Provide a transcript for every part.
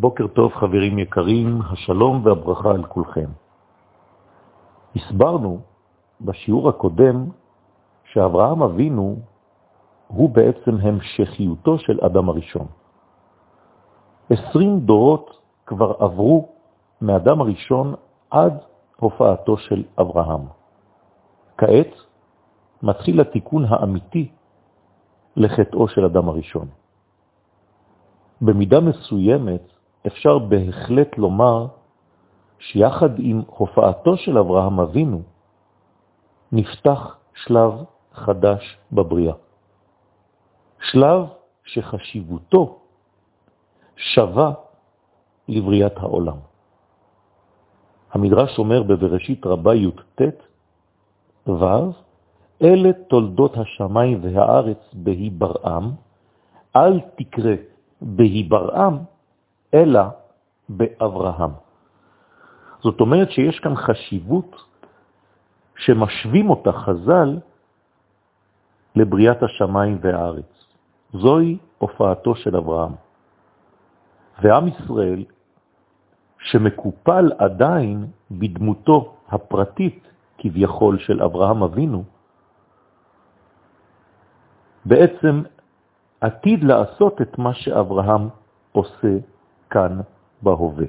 בוקר טוב חברים יקרים, השלום והברכה על כולכם. הסברנו בשיעור הקודם שאברהם אבינו הוא בעצם המשכיותו של אדם הראשון. עשרים דורות כבר עברו מאדם הראשון עד הופעתו של אברהם. כעת מתחיל התיקון האמיתי לחטאו של אדם הראשון. במידה מסוימת אפשר בהחלט לומר שיחד עם הופעתו של אברהם אבינו נפתח שלב חדש בבריאה. שלב שחשיבותו שווה לבריאת העולם. המדרש אומר בבראשית רבה י"ט ו' אלה תולדות השמיים והארץ בהיברעם, אל תקרא בהיברעם, אלא באברהם. זאת אומרת שיש כאן חשיבות שמשווים אותה חז"ל לבריאת השמיים והארץ. זוהי הופעתו של אברהם. ועם ישראל, שמקופל עדיין בדמותו הפרטית כביכול של אברהם אבינו, בעצם עתיד לעשות את מה שאברהם עושה כאן בהווה.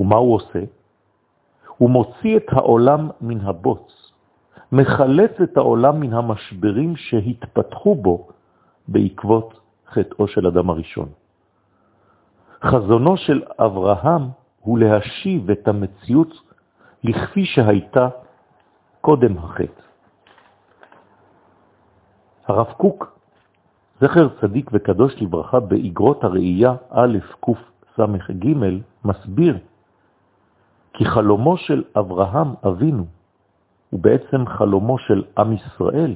ומה הוא עושה? הוא מוציא את העולם מן הבוץ, מחלץ את העולם מן המשברים שהתפתחו בו בעקבות חטאו של אדם הראשון. חזונו של אברהם הוא להשיב את המציאות לכפי שהייתה קודם החטא. הרב קוק, זכר צדיק וקדוש לברכה, באגרות הראייה א' קס"ג, מסביר כי חלומו של אברהם אבינו, הוא בעצם חלומו של עם ישראל,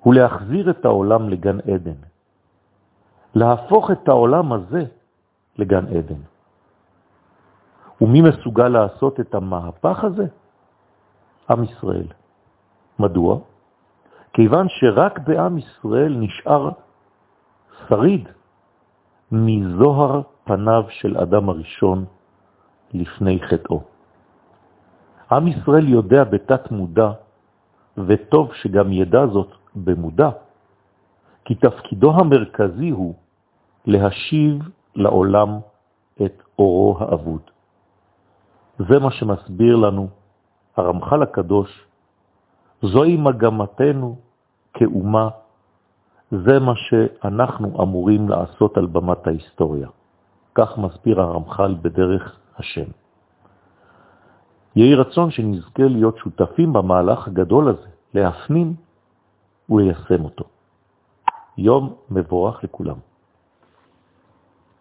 הוא להחזיר את העולם לגן עדן, להפוך את העולם הזה לגן עדן. ומי מסוגל לעשות את המהפך הזה? עם ישראל. מדוע? כיוון שרק בעם ישראל נשאר שריד מזוהר פניו של אדם הראשון לפני חטאו. עם ישראל יודע בתת מודע, וטוב שגם ידע זאת במודע, כי תפקידו המרכזי הוא להשיב לעולם את אורו האבוד. זה מה שמסביר לנו הרמח"ל הקדוש זוהי מגמתנו כאומה, זה מה שאנחנו אמורים לעשות על במת ההיסטוריה. כך מסביר הרמח"ל בדרך השם. יהי רצון שנזכה להיות שותפים במהלך הגדול הזה, להפנים וליישם אותו. יום מבורך לכולם.